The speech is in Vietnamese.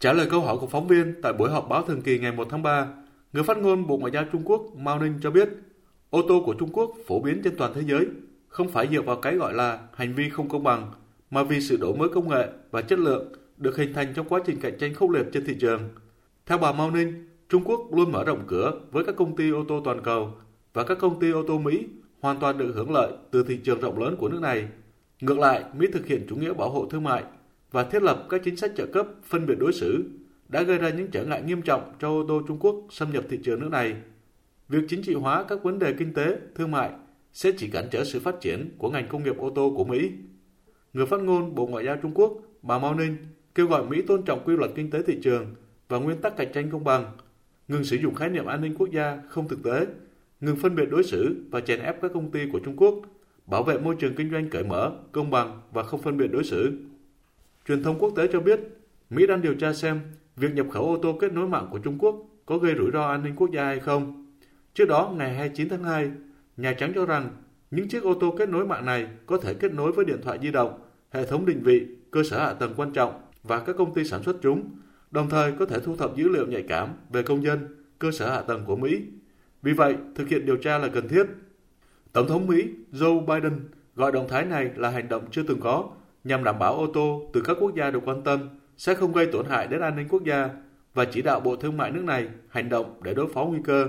Trả lời câu hỏi của phóng viên tại buổi họp báo thường kỳ ngày 1 tháng 3, người phát ngôn Bộ Ngoại giao Trung Quốc Mao Ninh cho biết, ô tô của Trung Quốc phổ biến trên toàn thế giới, không phải dựa vào cái gọi là hành vi không công bằng, mà vì sự đổi mới công nghệ và chất lượng được hình thành trong quá trình cạnh tranh khốc liệt trên thị trường. Theo bà Mao Ninh, Trung Quốc luôn mở rộng cửa với các công ty ô tô toàn cầu và các công ty ô tô Mỹ hoàn toàn được hưởng lợi từ thị trường rộng lớn của nước này. Ngược lại, Mỹ thực hiện chủ nghĩa bảo hộ thương mại và thiết lập các chính sách trợ cấp phân biệt đối xử đã gây ra những trở ngại nghiêm trọng cho ô tô Trung Quốc xâm nhập thị trường nước này. Việc chính trị hóa các vấn đề kinh tế, thương mại sẽ chỉ cản trở sự phát triển của ngành công nghiệp ô tô của Mỹ. Người phát ngôn Bộ Ngoại giao Trung Quốc, bà Mao Ninh, kêu gọi Mỹ tôn trọng quy luật kinh tế thị trường và nguyên tắc cạnh tranh công bằng, ngừng sử dụng khái niệm an ninh quốc gia không thực tế, ngừng phân biệt đối xử và chèn ép các công ty của Trung Quốc, bảo vệ môi trường kinh doanh cởi mở, công bằng và không phân biệt đối xử. Truyền thông quốc tế cho biết, Mỹ đang điều tra xem việc nhập khẩu ô tô kết nối mạng của Trung Quốc có gây rủi ro an ninh quốc gia hay không. Trước đó, ngày 29 tháng 2, Nhà Trắng cho rằng những chiếc ô tô kết nối mạng này có thể kết nối với điện thoại di động, hệ thống định vị, cơ sở hạ tầng quan trọng và các công ty sản xuất chúng, đồng thời có thể thu thập dữ liệu nhạy cảm về công dân, cơ sở hạ tầng của Mỹ. Vì vậy, thực hiện điều tra là cần thiết. Tổng thống Mỹ Joe Biden gọi động thái này là hành động chưa từng có nhằm đảm bảo ô tô từ các quốc gia được quan tâm sẽ không gây tổn hại đến an ninh quốc gia và chỉ đạo Bộ Thương mại nước này hành động để đối phó nguy cơ.